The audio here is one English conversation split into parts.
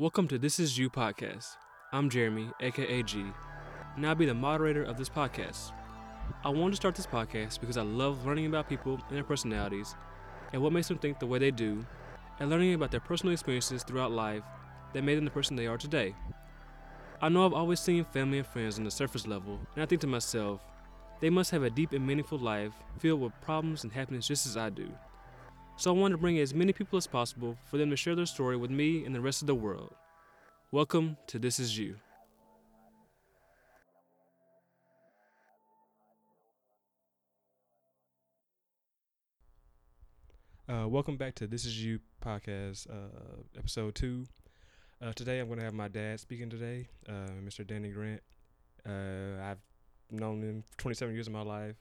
Welcome to This Is You podcast. I'm Jeremy, aka G, and I'll be the moderator of this podcast. I wanted to start this podcast because I love learning about people and their personalities and what makes them think the way they do, and learning about their personal experiences throughout life that made them the person they are today. I know I've always seen family and friends on the surface level, and I think to myself, they must have a deep and meaningful life filled with problems and happiness just as I do. So I wanted to bring as many people as possible for them to share their story with me and the rest of the world. Welcome to This Is You. Uh, welcome back to This Is You podcast, uh, episode two. Uh, today I'm going to have my dad speaking today, uh, Mr. Danny Grant. Uh, I've known him for 27 years of my life.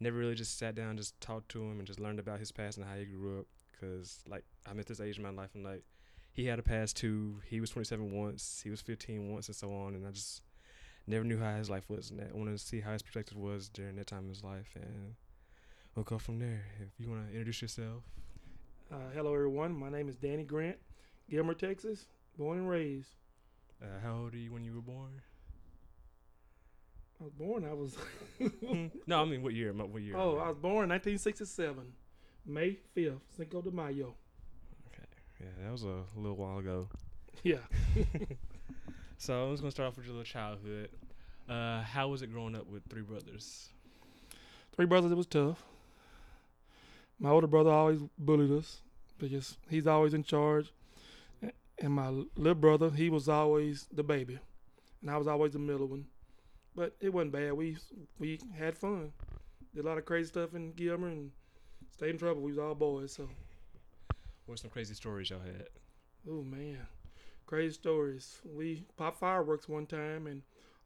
Never really just sat down, just talked to him, and just learned about his past and how he grew up. Cause like I'm at this age in my life, and like he had a past too. He was 27 once, he was 15 once, and so on. And I just never knew how his life was, and I wanted to see how his perspective was during that time in his life, and we'll go from there. If you want to introduce yourself. Uh, hello, everyone. My name is Danny Grant, Gilmer, Texas, born and raised. Uh, how old are you when you were born? I was born. I was. no, I mean what year? What year? oh, I was born 1967, May 5th, Cinco de Mayo. Okay, yeah, that was a little while ago. Yeah. So I'm just gonna start off with your little childhood. Uh, how was it growing up with three brothers? Three brothers. It was tough. My older brother always bullied us because he's always in charge, and my little brother he was always the baby, and I was always the middle one. But it wasn't bad. We we had fun. Did a lot of crazy stuff in Gilmer and stayed in trouble. We was all boys, so. What were some crazy stories y'all had? Oh man, crazy stories. We popped fireworks one time and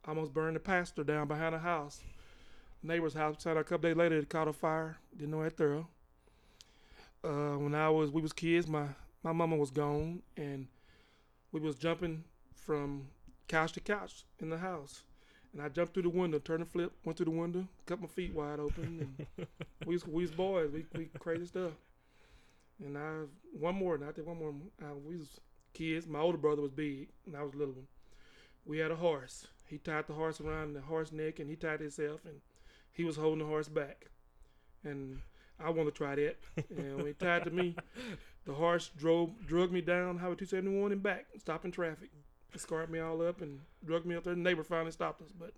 almost burned the pastor down behind the house. Neighbor's house. Out a couple days later it caught a fire. Didn't know that thorough. Uh, when I was we was kids, my my mama was gone and we was jumping from couch to couch in the house. And I jumped through the window, turned and flip, went through the window, cut my feet wide open, and we was, we was boys. We we crazy stuff. And I one more, and I think one more. Uh, we was kids. My older brother was big, and I was little one. We had a horse. He tied the horse around the horse neck, and he tied himself, and he was holding the horse back. And I wanted to try that. and when he tied to me, the horse drove drug me down Highway 271 and back, stopping traffic. Scarred me all up and drug me up there. The neighbor finally stopped us, but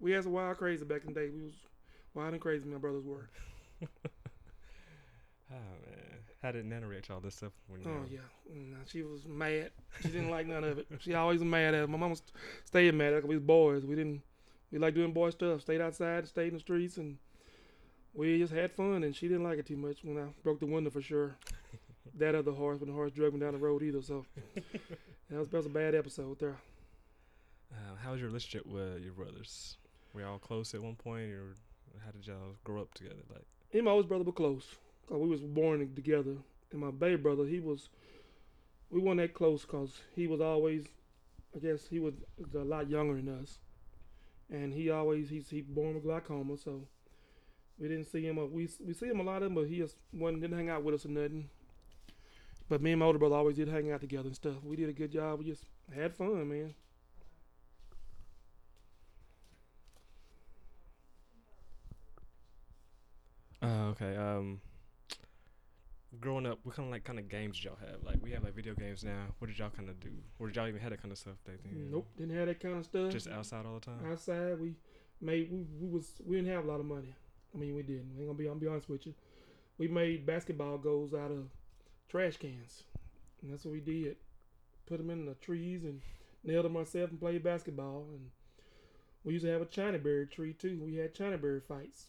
we had some wild crazy back in the day. We was wild and crazy. My brothers were. Oh man, how did Nana react all this stuff? When Oh were- yeah, Nah, she was mad. She didn't like none of it. She always was mad at us. My mom was staying mad at us. We was boys. We didn't. We like doing boy stuff. Stayed outside, stayed in the streets, and we just had fun. And she didn't like it too much when I broke the window for sure. that other horse when the horse drug me down the road either. So that was, that was a bad episode there. Uh, how was your relationship with your brothers? Were y'all close at one point, or how did y'all grow up together? Like, Me and my oldest brother were close. 'cause we was born together. And my baby brother, he was, we weren't that close because he was always, I guess he was a lot younger than us. And he always, he's he born with glaucoma, so we didn't see him. We we see him a lot of him, but he just wasn't, didn't hang out with us or nothing. But me and my older brother always did hang out together and stuff. We did a good job. We just had fun, man. uh, okay. Um, growing up, what kind of like kind of games did y'all have? Like, we have like video games now. What did y'all kind of do? Or did y'all even have that kind of stuff then? Nope, didn't have that kind of stuff. Just outside all the time. outside we made we, we was we didn't have a lot of money. I mean we didn't. I ain't gonna be I'm be honest with you. We made basketball goals out of trash cans. And that's what we did. Put them in the trees and nailed them myself and played basketball. And we used to have a China berry tree too. We had China berry fights.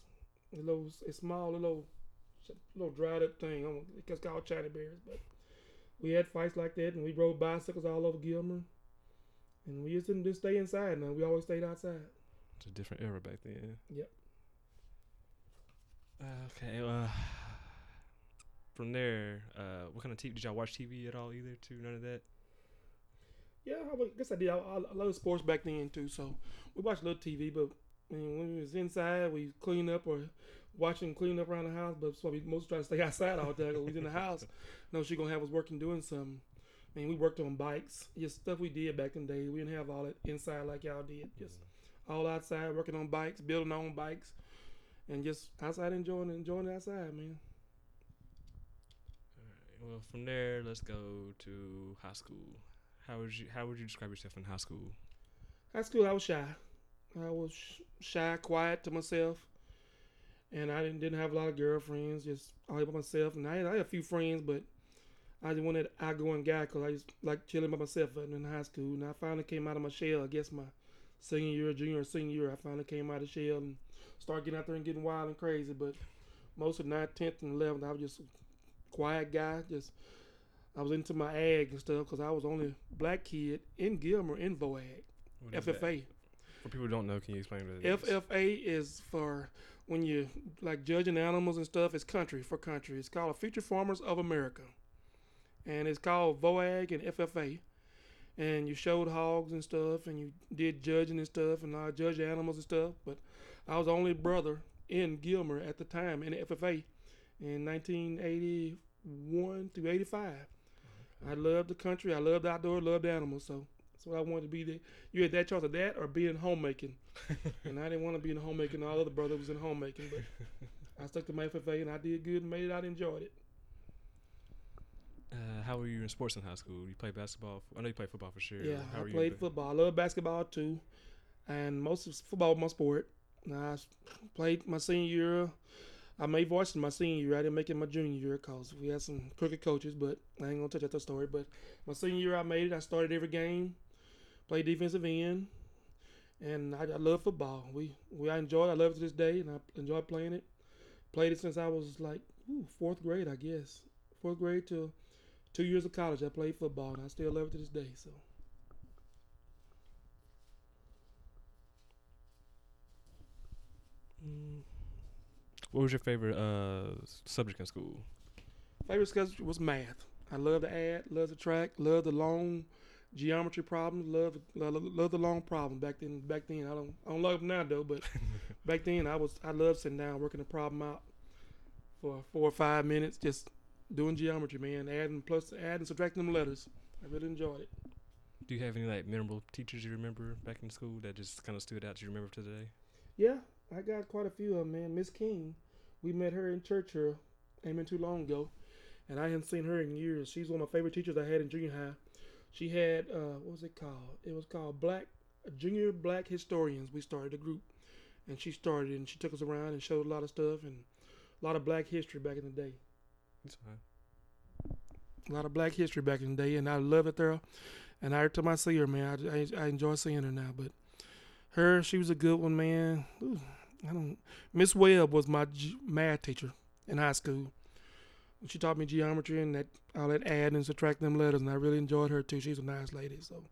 A little, a small little, little dried up thing. It's called China berries, but we had fights like that, and we rode bicycles all over Gilmer. And we just didn't just stay inside. Now we always stayed outside. It's a different era back then. Yep. Uh, okay. Uh, from there, uh, what kind of TV did y'all watch TV at all? Either too? None of that. Yeah, I guess I did. I, I, I love sports back then too, so we watched a little TV. But I mean, when we was inside, we clean up or watching clean up around the house. But so we most try to stay outside all day. we was in the house. No, she gonna have us working doing something. I mean, we worked on bikes, just stuff we did back in the day. We didn't have all that inside like y'all did. Just all outside, working on bikes, building our own bikes, and just outside enjoying enjoying outside, man. Well, from there, let's go to high school. How would you How would you describe yourself in high school? High school, I was shy. I was sh- shy, quiet to myself, and I didn't, didn't have a lot of girlfriends. Just all by myself, and I had, I had a few friends, but I just wanted an outgoing guy because I just like chilling by myself in high school. And I finally came out of my shell. I guess my senior year, junior, or senior year, I finally came out of shell and started getting out there and getting wild and crazy. But most of 9th, 10th, and 11th, I was just quiet guy. Just I was into my ag and stuff because I was only black kid in Gilmer in VOAG. What is that? FFA. For people who don't know, can you explain what it is? FFA is for when you like judging animals and stuff. It's country for country. It's called Future Farmers of America, and it's called VOAG and FFA. And you showed hogs and stuff, and you did judging and stuff, and I judged animals and stuff. But I was the only brother in Gilmer at the time in the FFA in 1981 through 85. I loved the country. I loved the outdoors. Loved animals. So that's what I wanted to be. There. You had that choice of that or being homemaking. and I didn't want to be in the homemaking. All other brothers was in homemaking, but I stuck to my FFA and I did good and made it out. Enjoyed it. Uh, how were you in sports in high school? You played basketball. I know you played football for sure. Yeah, How I were you played football. I love basketball too, and most of football was my sport. And I s- played my senior year. I made voices my senior year. I didn't make it my junior year because we had some crooked coaches, but I ain't gonna touch that story. But my senior year, I made it. I started every game, played defensive end, and I, I love football. We we I enjoy it. I love it to this day, and I enjoy playing it. Played it since I was like ooh, fourth grade, I guess. Fourth grade to two years of college. I played football, and I still love it to this day. So. Mm. What was your favorite uh, subject in school? Favorite subject was math. I love the add, love the track, love the long geometry problems, love love, love the long problem. Back then, back then I don't I don't love them now though, but back then I was I loved sitting down working the problem out for four or five minutes, just doing geometry, man, adding plus adding subtracting them letters. I really enjoyed it. Do you have any like memorable teachers you remember back in school that just kind of stood out? To you remember to today? Yeah, I got quite a few of them, man. Miss King, we met her in church here, ain't been too long ago, and I hadn't seen her in years. She's one of my favorite teachers I had in junior high. She had uh, what was it called? It was called Black Junior Black Historians. We started a group, and she started and she took us around and showed a lot of stuff and a lot of Black history back in the day. It's fine. A lot of Black history back in the day, and I love it there. And every time I see her, man, I, I, I enjoy seeing her now. But her, she was a good one, man. Ooh, I don't. Miss Webb was my g- math teacher in high school. She taught me geometry and that all that add and subtract them letters, and I really enjoyed her too. She's a nice lady. So,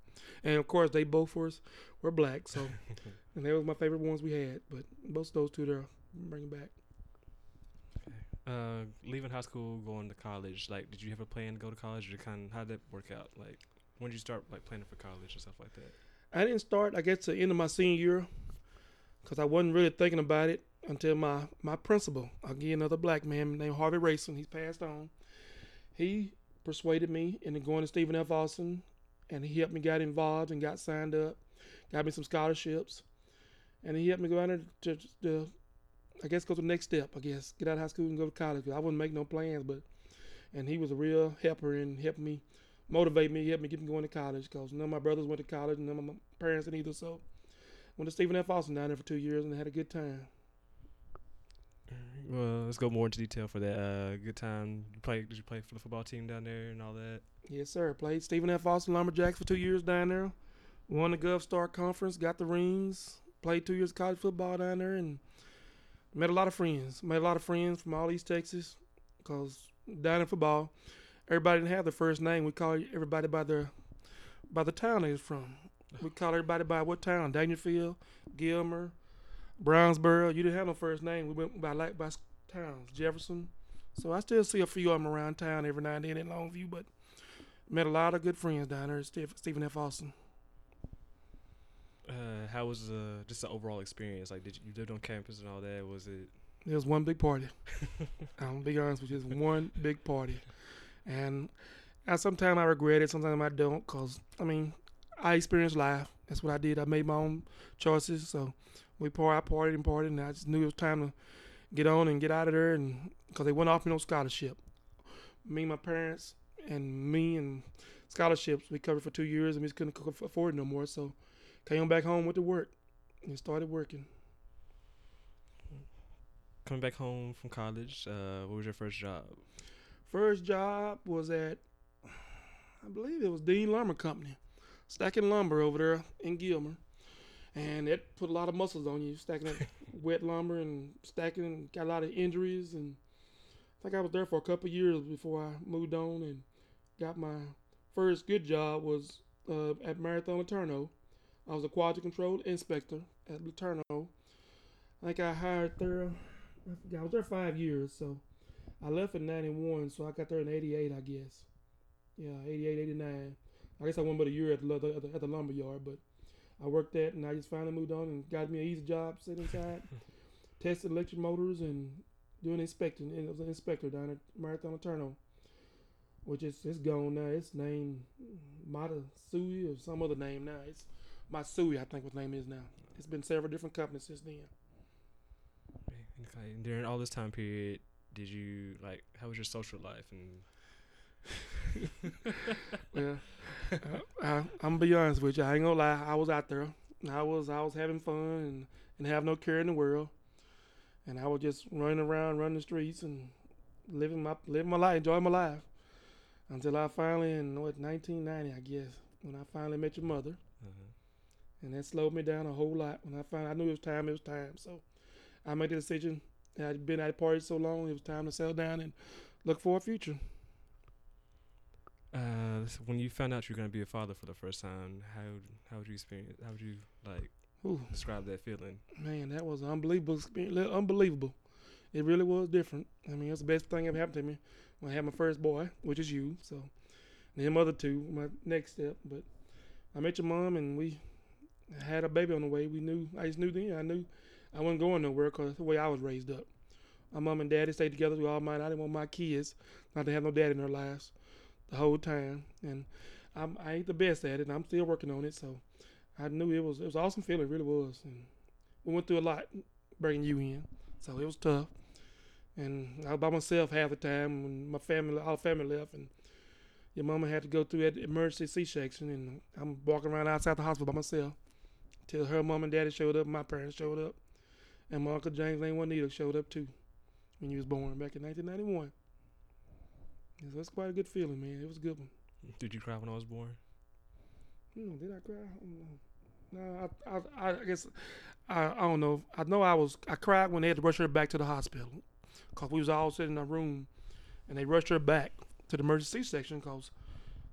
and of course they both was were black, so and they were my favorite ones we had. But both of those two there, bring back. Uh, leaving high school, going to college. Like, did you have a plan to go to college, or kind? of How did that work out? Like, when did you start like planning for college and stuff like that? I didn't start, I guess, to the end of my senior year because I wasn't really thinking about it until my, my principal, again, another black man named Harvey Rayson, he's passed on. He persuaded me into going to Stephen F. Austin, and he helped me get involved and got signed up, got me some scholarships, and he helped me go out there to, to I guess, go to the next step, I guess, get out of high school and go to college. I wouldn't make no plans, but, and he was a real helper and helped me motivate me, helped me get me going to college because none of my brothers went to college and none of my parents did either. So went to Stephen F. Austin down there for two years and had a good time. Well, let's go more into detail for that. Uh, good time. You play? Did you play for the football team down there and all that? Yes, sir. Played Stephen F. Austin Lumberjacks for two years down there. Won the Gulf Star Conference, got the rings. Played two years of college football down there and met a lot of friends. Met a lot of friends from all East Texas because down in football, everybody didn't have their first name. We call everybody by their by the town they was from. We call everybody by what town? Daingerfield, Gilmer, Brownsboro. You didn't have no first name. We went by like by towns. Jefferson. So I still see a few of them around town every now and then in Longview, but met a lot of good friends down there Stephen F. Austin. Uh, how was uh, just the overall experience? Like, did you, you lived on campus and all that? Was it? It was one big party. I'm gonna be honest with you, it was one big party, and I sometimes I regret it, sometimes I don't, cause I mean, I experienced life. That's what I did. I made my own choices. So we pour, I partied and partied, and I just knew it was time to get on and get out of there, and cause they went off me no scholarship. Me, my parents, and me and scholarships we covered for two years, and we just couldn't afford it no more. So came back home with the work and started working. Coming back home from college, uh, what was your first job? First job was at, I believe it was Dean Lumber Company, stacking lumber over there in Gilmer, and it put a lot of muscles on you, stacking that wet lumber and stacking, got a lot of injuries, and I think I was there for a couple of years before I moved on and got my first good job was uh, at Marathon LeTourneau. I was a quality control inspector at LeTourneau. I think I hired there. I forgot. I was there five years, so I left in 91, so I got there in 88, I guess. Yeah, 88, 89. I guess I went about a year at the, at the, at the lumber yard, but I worked that and I just finally moved on and got me an easy job sitting inside, testing electric motors and doing inspecting. And it was an inspector down at Marathon LeTourneau, which is it's gone now. It's named Matsui or some other name now. It's Matsui, I think what the name is now. It's been several different companies since then. Okay. During all this time period, did you like? How was your social life? And Well, I, I'm gonna be honest with you. I ain't gonna lie. I was out there. I was I was having fun and and have no care in the world. And I was just running around, running the streets and living my living my life, enjoying my life. Until I finally, in what 1990, I guess, when I finally met your mother, uh and that slowed me down a whole lot. When I found, I knew it was time. It was time. So I made the decision. I'd been at the party so long. It was time to settle down and look for a future. Uh, so when you found out you were gonna be a father for the first time, how how would you experience? How would you like Ooh. describe that feeling? Man, that was an unbelievable experience. Unbelievable. It really was different. I mean, it's the best thing ever happened to me when I had my first boy, which is you. So, and them other two, my next step. But I met your mom and we had a baby on the way. We knew, I just knew then. I knew I wasn't going nowhere because the way I was raised up. My mom and daddy stayed together through all mine. I didn't want my kids not to have no dad in their lives the whole time. And I'm, I ain't the best at it, and I'm still working on it. So I knew it was it was awesome feeling, it really was. And we went through a lot bringing you in, so it was tough. And I was by myself half the time when my family, all family left, and your mama had to go through that emergency C-section, and I'm walking around outside the hospital by myself till her mom and daddy showed up, my parents showed up, and my uncle James Lane Juanita showed up too when you was born back in 1991. So it's quite a good feeling, man. It was a good one. Did you cry when I was born? Hmm, did I cry? I. No, I, I, I guess I, I don't know. I know I was. I cried when they had to rush her back to the hospital, cause we was all sitting in a room, and they rushed her back to the emergency section, cause,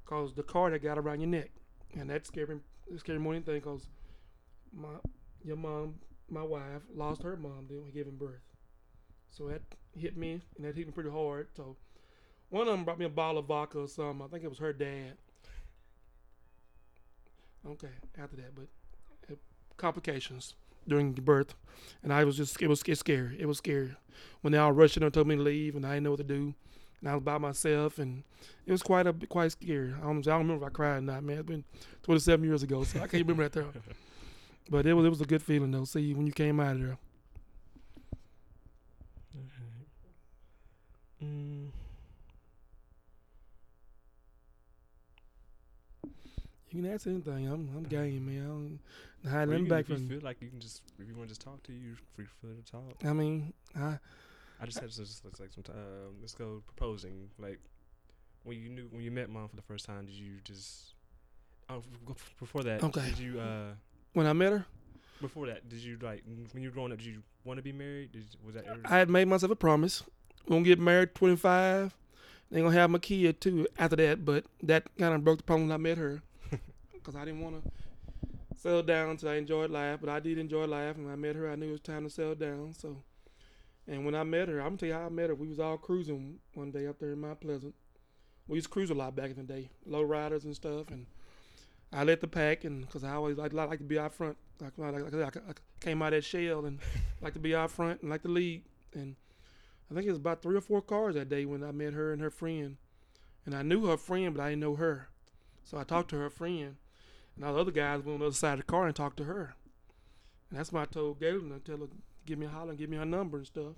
cause the cord had got around your neck, and that scared me. It scared me more than anything, cause my your mom, my wife, lost her mom then when giving birth, so that hit me, and that hit me pretty hard. So one of them brought me a bottle of vodka or something. I think it was her dad. Okay, after that, but uh, complications during birth, and I was just it was it's scary. It was scary when they all rushed in and told me to leave, and I didn't know what to do, and I was by myself, and it was quite a quite scary. I don't, I don't remember if I cried or not, man. It's been 27 years ago, so I can't remember that though. But it was it was a good feeling though. See when you came out of there. Mm, You can ask anything. I'm I'm game, man. I don't hide nothing you can- if you feel like you can just if you want to just talk to you, you're free for to talk. I mean, I I just had to just like some time. let's go proposing. Like when you knew when you met mom for the first time, did you just oh before that? Okay. Did you uh when I met her, before that did you like when you were growing up? Did you want to be married? Did you, was that ever, I had made myself a promise. We're gonna get married 25. They gonna have my kid too after that, but that kind of broke the problem when I met her, because I didn't want to settle down until I enjoyed life. But I did enjoy life, and when I met her, I knew it was time to settle down. So, and when I met her, I'm gonna tell you how I met her. We was all cruising one day up there in Mount Pleasant. We used to cruise a lot back in the day, low riders and stuff, and I let the pack, and because I always like, like to be out front. Like, like, like, I came out of that shell and like to be out front and like to lead. And I think it was about three or four cars that day when I met her and her friend. And I knew her friend, but I didn't know her. So I talked to her friend. And all the other guys went on the other side of the car and talked to her. And that's why I told Galen to tell her, give me a holler and give me her number and stuff.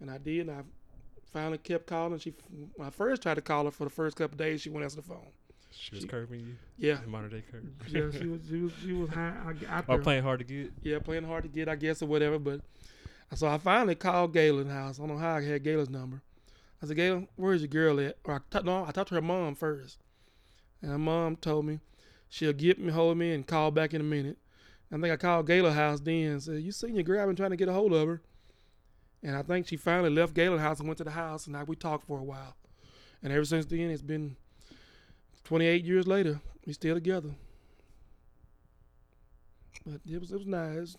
And I did. And I finally kept calling. She, when I first tried to call her for the first couple of days, she wouldn't answer the phone. She was She- curving you. Yeah. Modern day curve. yeah, she was, she was, she was high, I, out Or playing hard to get. Yeah, playing hard to get, I guess, or whatever. But so I finally called Galen house. I don't know how I had Galen's number. I said, Galen, where's your girl at? Or I t- no, I talked to her mom first, and her mom told me she'll get me, hold me, and call back in a minute. I think I called Galen house then and said, "You seen your girl? I've been trying to get a hold of her." And I think she finally left Galen house and went to the house, and I, we talked for a while. And ever since then, it's been 28 years later. We still together. But it was it was nice,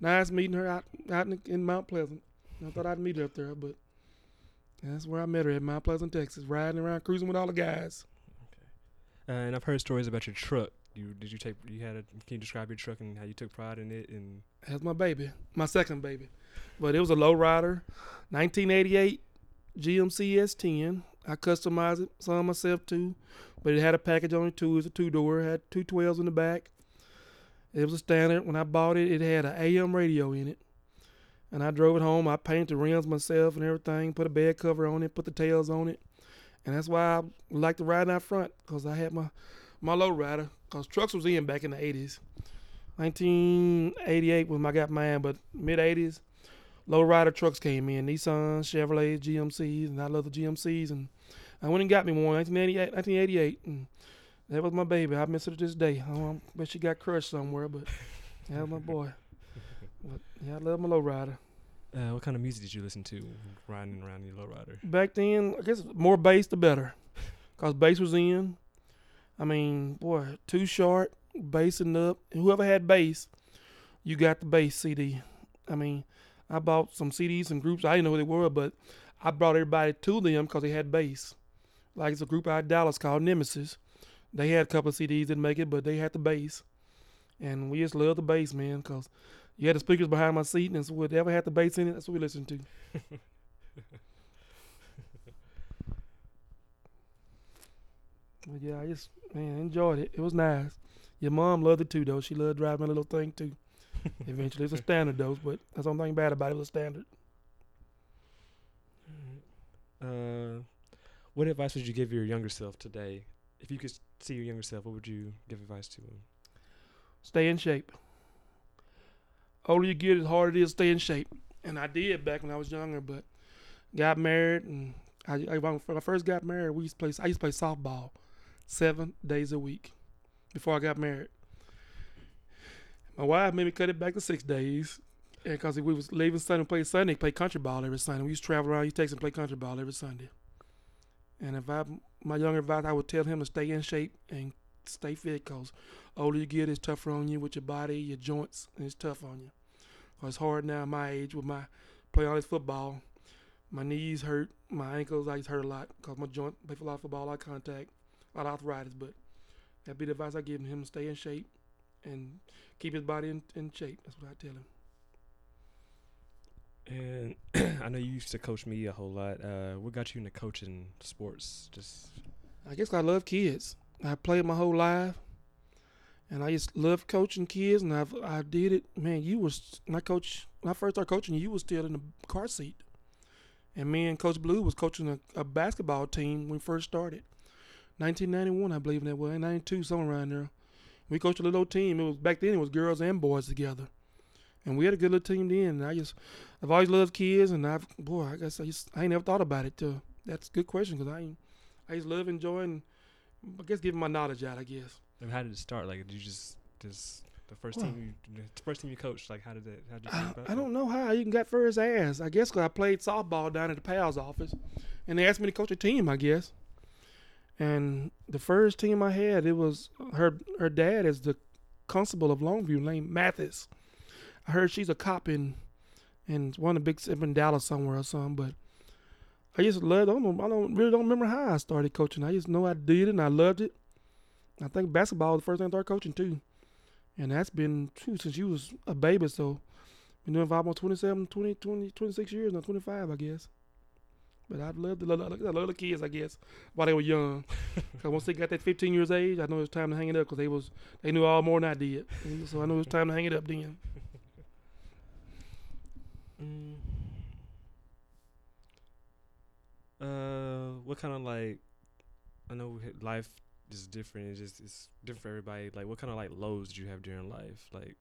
nice meeting her out out in, in Mount Pleasant. I thought I'd meet her up there, but that's where I met her at Mount Pleasant, Texas, riding around cruising with all the guys. Uh, and I've heard stories about your truck. You did you take? You had a? Can you describe your truck and how you took pride in it? And That's my baby, my second baby. But it was a low rider, 1988 GMC S10. I customized it some myself too, but it had a package on it too. It's a two door, had two 12s in the back. It was a standard. When I bought it, it had an AM radio in it. And I drove it home. I painted the rims myself and everything, put a bed cover on it, put the tails on it. And that's why I like to ride out front, because I had my, my low rider, because trucks was in back in the 80s. 1988 when my got mine, but mid 80s, low rider trucks came in Nissan, Chevrolet, GMCs, and I love the GMCs. And I went and got me one 1988, 1988 and that was my baby. I miss her to this day. I bet she got crushed somewhere, but that was my boy. But yeah, I love my low rider. Uh, what kind of music did you listen to riding around in your lowrider? Back then, I guess more bass the better, cause bass was in. I mean, boy, too short, bassing up. Whoever had bass, you got the bass CD. I mean, I bought some CDs and groups. I didn't know who they were, but I brought everybody to them because they had bass. Like it's a group out of Dallas called Nemesis. They had a couple of CDs didn't make it, but they had the bass, and we just loved the bass, man, because you had the speakers behind my seat, and so whatever had the bass in it, that's what we listened to. But yeah, I just man enjoyed it. It was nice. Your mom loved it too, though. She loved driving a little thing too. Eventually, it's a standard though, but that's the only thing bad about it. It was a standard. Uh, what advice would you give your younger self today? If you could see your younger self, what would you give advice to him? Stay in shape. Older you get, the harder it is to stay in shape. And I did back when I was younger, but got married, and I, I when I first got married, we used to play. I used to play softball seven days a week before I got married. My wife made me cut it back to six days, and because we was leaving Sunday, and play Sunday, play country ball every Sunday. We used to travel around East Texas and play country ball every Sunday. And if I, my younger advice, I would tell him to stay in shape and stay fit, cause older you get, it's tougher on you with your body, your joints, and it's tough on you. 'Cause it's hard now at my age with my playing all this football. My knees hurt, my ankles I used to hurt a lot because my joint play for a lot of football, a lot of contact, a lot of arthritis. But that'd be the advice I give him: stay in shape and keep his body in, in shape. That's what I tell him. And I know you used to coach me a whole lot. Uh, what got you into coaching sports? Just I guess I love kids. I played my whole life, and I just love coaching kids. And I've I did it. Man, you was my coach when I first started coaching, you was still in the car seat, and me and Coach Blue was coaching a, a basketball team when we first started. 1991, I believe that was 92, somewhere around there. We coached a little team. It was back then. It was girls and boys together, and we had a good little team then. And I just I've always loved kids, and I've boy, I guess I just I ain't never thought about it. Till that's a good question because I I just love enjoying. I guess giving my knowledge out. I guess. and how did it start? Like, did you just just the first Well- team you the first team you coached? Like, how did it? How did you I, about I don't know how I even got first ass. I guess because I played softball down at the PAL's office, and they asked me to coach a team. I guess. And the first team I had, it was her. Her dad is the constable of Longview, named Mathis. I heard she's a cop in, in one of the big in Dallas somewhere or something. But I just loved. I don't. know- I don't really don't remember how I started coaching. I just know I did it and I loved it. I think basketball was the first thing I started coaching too, and that's been true since you was a baby. So been doing almost 27, 20, 20, 26 years now, 25, I guess. But I love the love, I love the kids, I guess, while they were young. Cause once they got that 15 years age, I know it was time to hang it up. Cause they was they knew all more than I did. So I knew it was time to hang it up then. Mm. Uh, what kind of like? I know life is different. It's just it's different for everybody. Like, what kind of like lows did you have during life? Like,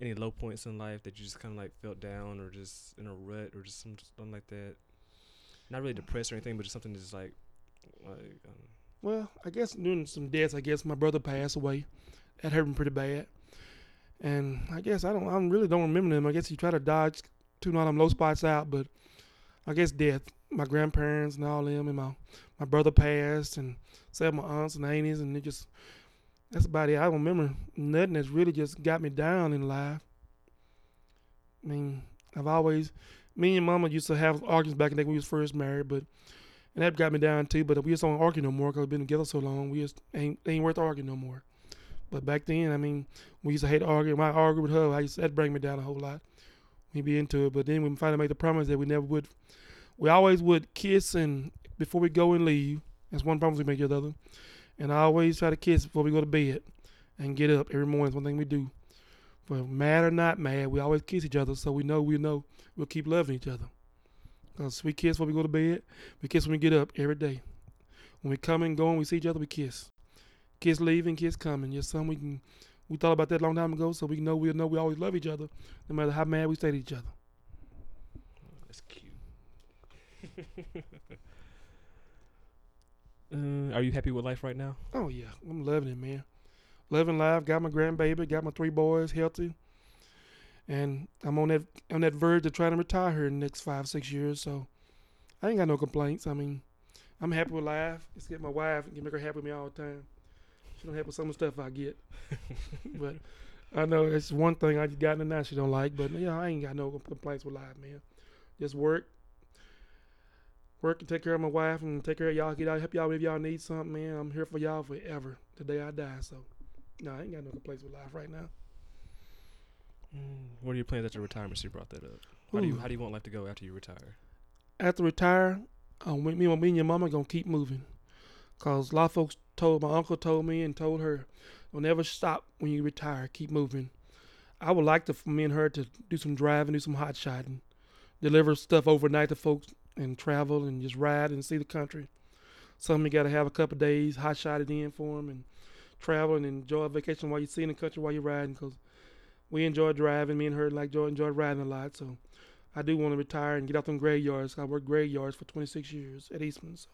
any low points in life that you just kind of like felt down or just in a rut or just some something like that. Not really depressed or anything, but just something that's like, like um, Well, I guess during some deaths, I guess my brother passed away. That hurt me pretty bad. And I guess I don't, I really don't remember them. I guess you try to dodge, two all them low spots out, but I guess death. My grandparents and all them, and my my brother passed, and of my aunts and aunties, and it just that's about it. I don't remember nothing that's really just got me down in life. I mean, I've always, me and Mama used to have arguments back in the day when we was first married, but and that got me down too. But we just don't argue no more because we've been together so long. We just ain't ain't worth arguing no more. But back then, I mean, we used to hate arguing. When I argued with her, I used that bring me down a whole lot. We be into it, but then we finally made the promise that we never would. We always would kiss and before we go and leave. That's one promise we made each other. And I always try to kiss before we go to bed and get up every morning. It's one thing we do. But mad or not mad, we always kiss each other so we know we know we'll keep loving each other. Because we kiss before we go to bed. We kiss when we get up every day. When we come and go and we see each other, we kiss. Kiss leaving, kiss coming. Just something we can. We thought about that a long time ago, so we know we know we always love each other, no matter how mad we stay to each other. that's cute. uh, are you happy with life right now? Oh yeah, I'm loving it, man. Loving life. Got my grandbaby. Got my three boys healthy, and I'm on that on that verge of trying to retire here in the next five six years. So I ain't got no complaints. I mean, I'm happy with life. Just get my wife and make her happy with me all the time. She don't happy with some of the stuff I get, but I know it's one thing I just got in the now she don't like. But yeah, I ain't got no complaints with life, man. Just work. Work and take care of my wife and take care of y'all. Get out, help y'all if y'all need something, man. I'm here for y'all forever. The day I die. So, no, I ain't got no complaints with life right now. Mm, what are your plans after retirement? So you brought that up. How do you how do you want life to go after you retire? After retire, uh, me, me and your mama gonna keep moving. Cause a lot of folks told my uncle told me and told her, don't ever stop when you retire. Keep moving. I would like to for me and her to do some driving, do some hot shotting, deliver stuff overnight to folks, and travel and just ride and see the country. Some you got to have a couple days hot shotted in for them and travel and enjoy a vacation while you're seeing the country while you're riding. Cause we enjoy driving. Me and her like enjoy, enjoy riding a lot. So I do want to retire and get off them graveyards. I worked graveyards for 26 years at Eastman. So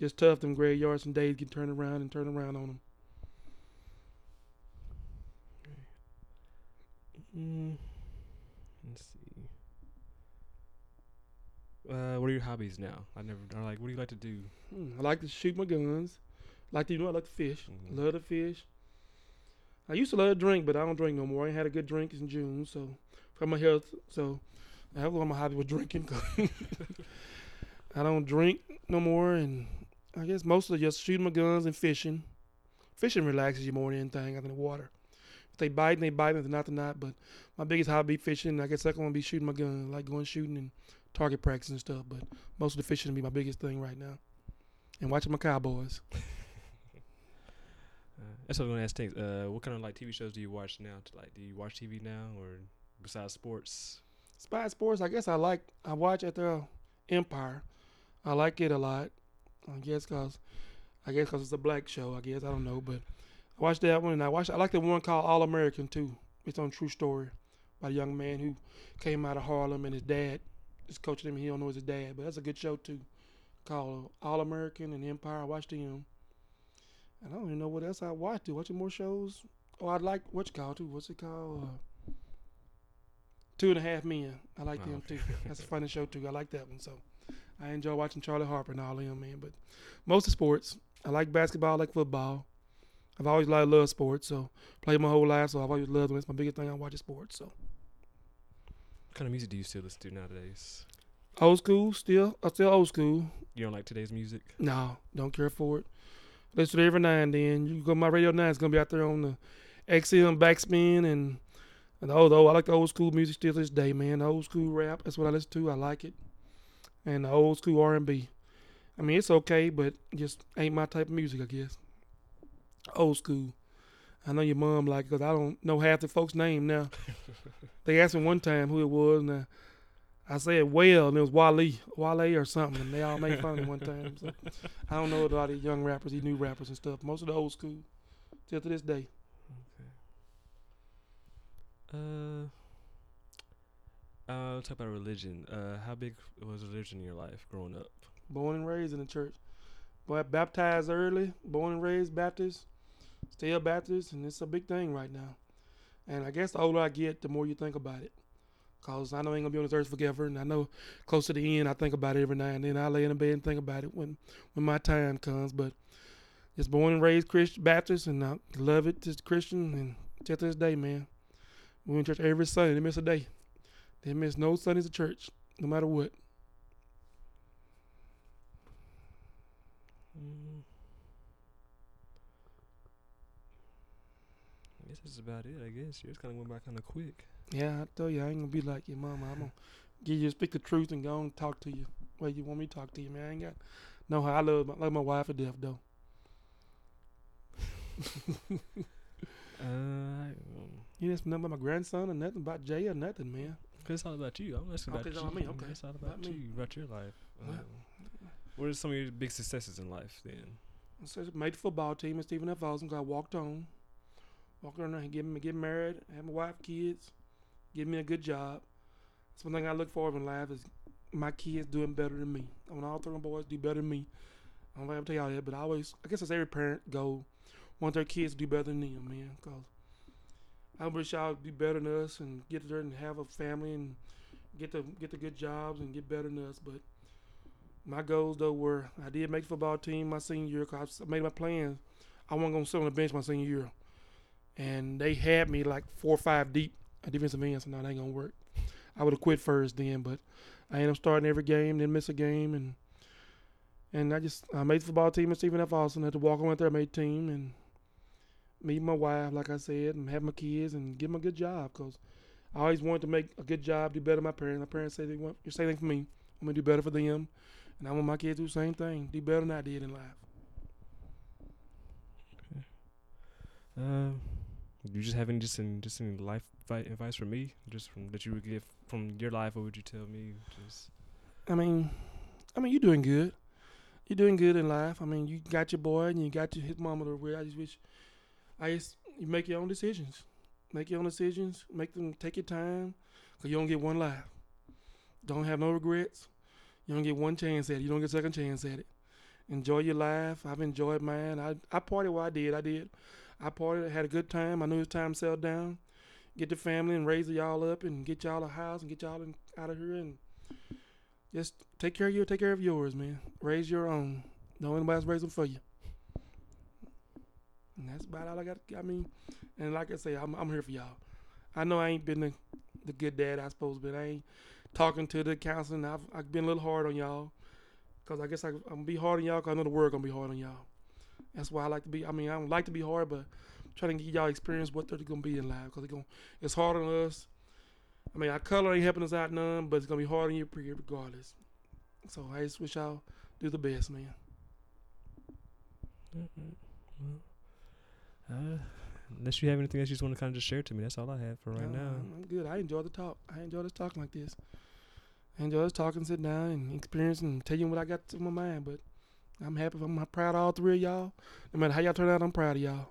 just tough them graveyards and days can turn around and turn around on them. Mm, let's see. Uh, what are your hobbies now? I never. Or like, what do you like to do? Hmm, I like to shoot my guns. Like to, you know, I like to fish. Mhm. Love to fish. I used to love to drink, but I don't drink no more. I ain't had a good drink in June, so for my health. So I have one of my hobby with drinking. I don't drink no more, and I guess mostly just shooting my guns and fishing. Fishing relaxes you more than anything out in the water. If they bite, they bite. If they're not, they're not. But my biggest hobby fishing. I guess second one be shooting my gun, like going shooting and target practice and stuff. But most of the fishing will be my biggest thing right now, and watching my Cowboys. Uh, that's what I'm gonna ask. Things. Uh, what kind of like TV shows do you watch now? To like, do you watch TV now, or besides sports? Spy Sports, I guess I like. I watch at the Empire. I like it a lot. I guess cause, I guess cause it's a black show. I guess I don't know, but I watched that one and I watched. I like the one called All American too. It's on true story by a young man who came out of Harlem and his dad is coaching him. He don't know it's his dad, but that's a good show too. Called All American and Empire. I watched him. And I don't even know what else I watched. Watching more shows. Oh, I like what's it called too. What's it called? Uh, Two and a Half Men. I like Oh, them okay. too. That's a funny show too. I like that one. So I enjoy watching Charlie Harper and all of them, man. But most of sports. I like basketball, I like football. I've always loved love sports, so played my whole life, so I've always loved them. It's my biggest thing I watch sports. So What kind of music do you still listen to nowadays? old school, still, I'm still old school. You don't like today's music? No, don't care for it. Listen to it every now and then. You go to my radio now. It's gonna be out there on the XM backspin and and although oh, I like the old school music still to this day, man. The old school rap, that's what I listen to. I like it. And the old school R and B. I mean, it's okay, but just ain't my type of music, I guess. Old school. I know your mom like because I don't know half the folks' name now. they asked me one time who it was, and I, I said well, and it was Wale, Wale or something, and they all made fun of me one time. So I don't know a lot of young rappers, these new rappers and stuff. Most of the old school, till to this day. Uh, uh, talk about religion. Uh, how big was religion in your life growing up? Born and raised in the church. Boy, baptized early, born and raised Baptist, still Baptist, and it's a big thing right now. And I guess the older I get, the more you think about it. Cause I know I ain't gonna be on this earth forever, and I know close to the end, I think about it every now and then. I lay in the bed and think about it when when my time comes. But just born and raised Christian Baptist, and I love it, just Christian, and till this day, man. We to church every Sunday. They miss a day. They miss no Sundays at church, no matter what. Mm. I guess that's about it. I guess yours kind of went by kind of quick. Yeah, I tell you, I ain't gonna be like your mama. I'm gonna give you speak the truth and go and talk to you where you want me to talk to you, man. I ain't got no how I love my, love my wife to death though. Uh, um, You didn't know about my grandson or nothing about Jay or nothing, man. Cause it's all about you. I'm asking about about you. it's all me, okay. It's all about, About you, about your life. Um, what are some of your big successes in life then? So I made the football team at Stephen F. Austin. 'cause I walked on, walked on and get me get married, have my wife, kids, give me a good job. That's one thing I look for in life is my kids doing better than me. I want all three of my boys to do better than me. I don't know if I tell y'all that, but I always, I guess it's every parent goal, want their kids to do better than them, man. Cause I wish y'all do better than us and get there and have a family and get the get the good jobs and get better than us. But my goals though were I did make the football team my senior year because I made my plans. I wasn't gonna sit on the bench my senior year, and they had me like four or five deep at defensive end. So no, that ain't gonna work. I would have quit first then, but I ended up starting every game, didn't miss a game, and and I just I made the football team at Stephen F. Austin. Had to walk on out there, made team, and meet my wife, like I said, and have my kids and give them a good job because I always wanted to make a good job, do better my parents. My parents say they want the same thing for me. I'm gonna do better for them, and I want my kids to do the same thing, do better than I did in life. Okay. Um, you just have any just any just any life advice for me, just from that you would give from your life? What would you tell me? Just I mean, I mean, you're doing good. You're doing good in life. I mean, you got your boy and you got your his mama where I just wish, I just you make your own decisions. Make your own decisions. Make them take your time, cause you don't get one life. Don't have no regrets. You don't get one chance at it. You don't get a second chance at it. Enjoy your life. I've enjoyed mine. I I partied what I did. I did. I partied. Had a good time. I knew it was time to settle down, get the family and raise y'all up and get y'all a house and get y'all in, out of here and just take care of you. Take care of yours, man. Raise your own. No anybody raise them for you. And that's about all I got. I mean, and like I say, I'm I'm here for y'all. I know I ain't been the, the good dad I supposed to be. I ain't talking to the counseling. I've I've been a little hard on y'all, cause I guess I, I'm gonna be hard on y'all. Cause I know the word gonna be hard on y'all. That's why I like to be. I mean, I don't like to be hard, but I'm trying to get y'all experience what they're gonna be in life. Cause it's hard on us. I mean, our color ain't helping us out none, but it's gonna be hard on you regardless. So I just wish y'all do the best, man. Uh, unless you have anything else you just want to kind of just share to me, that's all I have for right now. I'm good. I enjoy the talk. I enjoy this talking like this. I enjoy this talking, sit down and experience and tell you what I got to my mind. But I'm happy. I'm proud of all three of y'all. No matter how y'all turn out, I'm proud of y'all.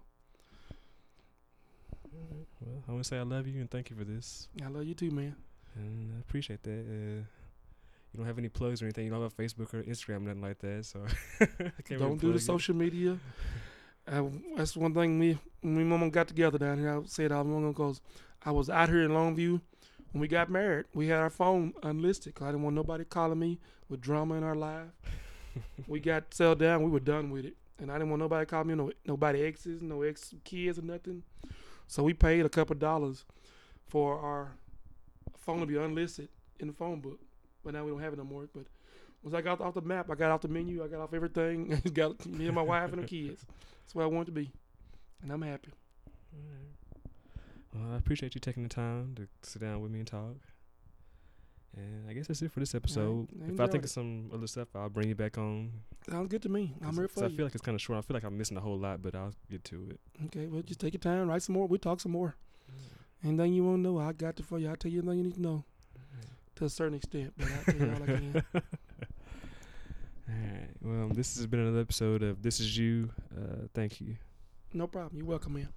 Well, I want to say I love you and thank you for this, I love you too, man. and I appreciate that. Uh, you don't have any plugs or anything. You don't have Facebook or Instagram, or nothing like that. So I can't really Don't do the social media. Uh, that's one thing me me and mama got together down here. I said I was because I was out here in Longview when we got married. We had our phone unlisted 'cause I didn't want nobody calling me with drama in our life. we got settled down. We were done with it, and I didn't want nobody calling me no nobody exes, no ex kids or nothing. So we paid a couple dollars for our phone to be unlisted in the phone book. But now we don't have it no more. But once I got off the map, I got off the menu, I got off everything. I got me and my wife and the kids. That's where I want to be, and I'm happy. Well, I appreciate you taking the time to sit down with me and talk. And I guess that's it for this episode. if I think it. of some other stuff, I'll bring you back on. Sounds good to me. I'm here 'cause for you. I feel like it's kind of short. I feel like I'm missing a whole lot, but I'll get to it. Okay, well, just take your time, write some more. We'll talk some more. Anything you want to know, I got it for you. I'll tell you anything you need to know to a certain extent, but I'll tell you all I can. All right. Well, this has been another episode of This Is You. Uh, thank you. No problem. You're welcome, man.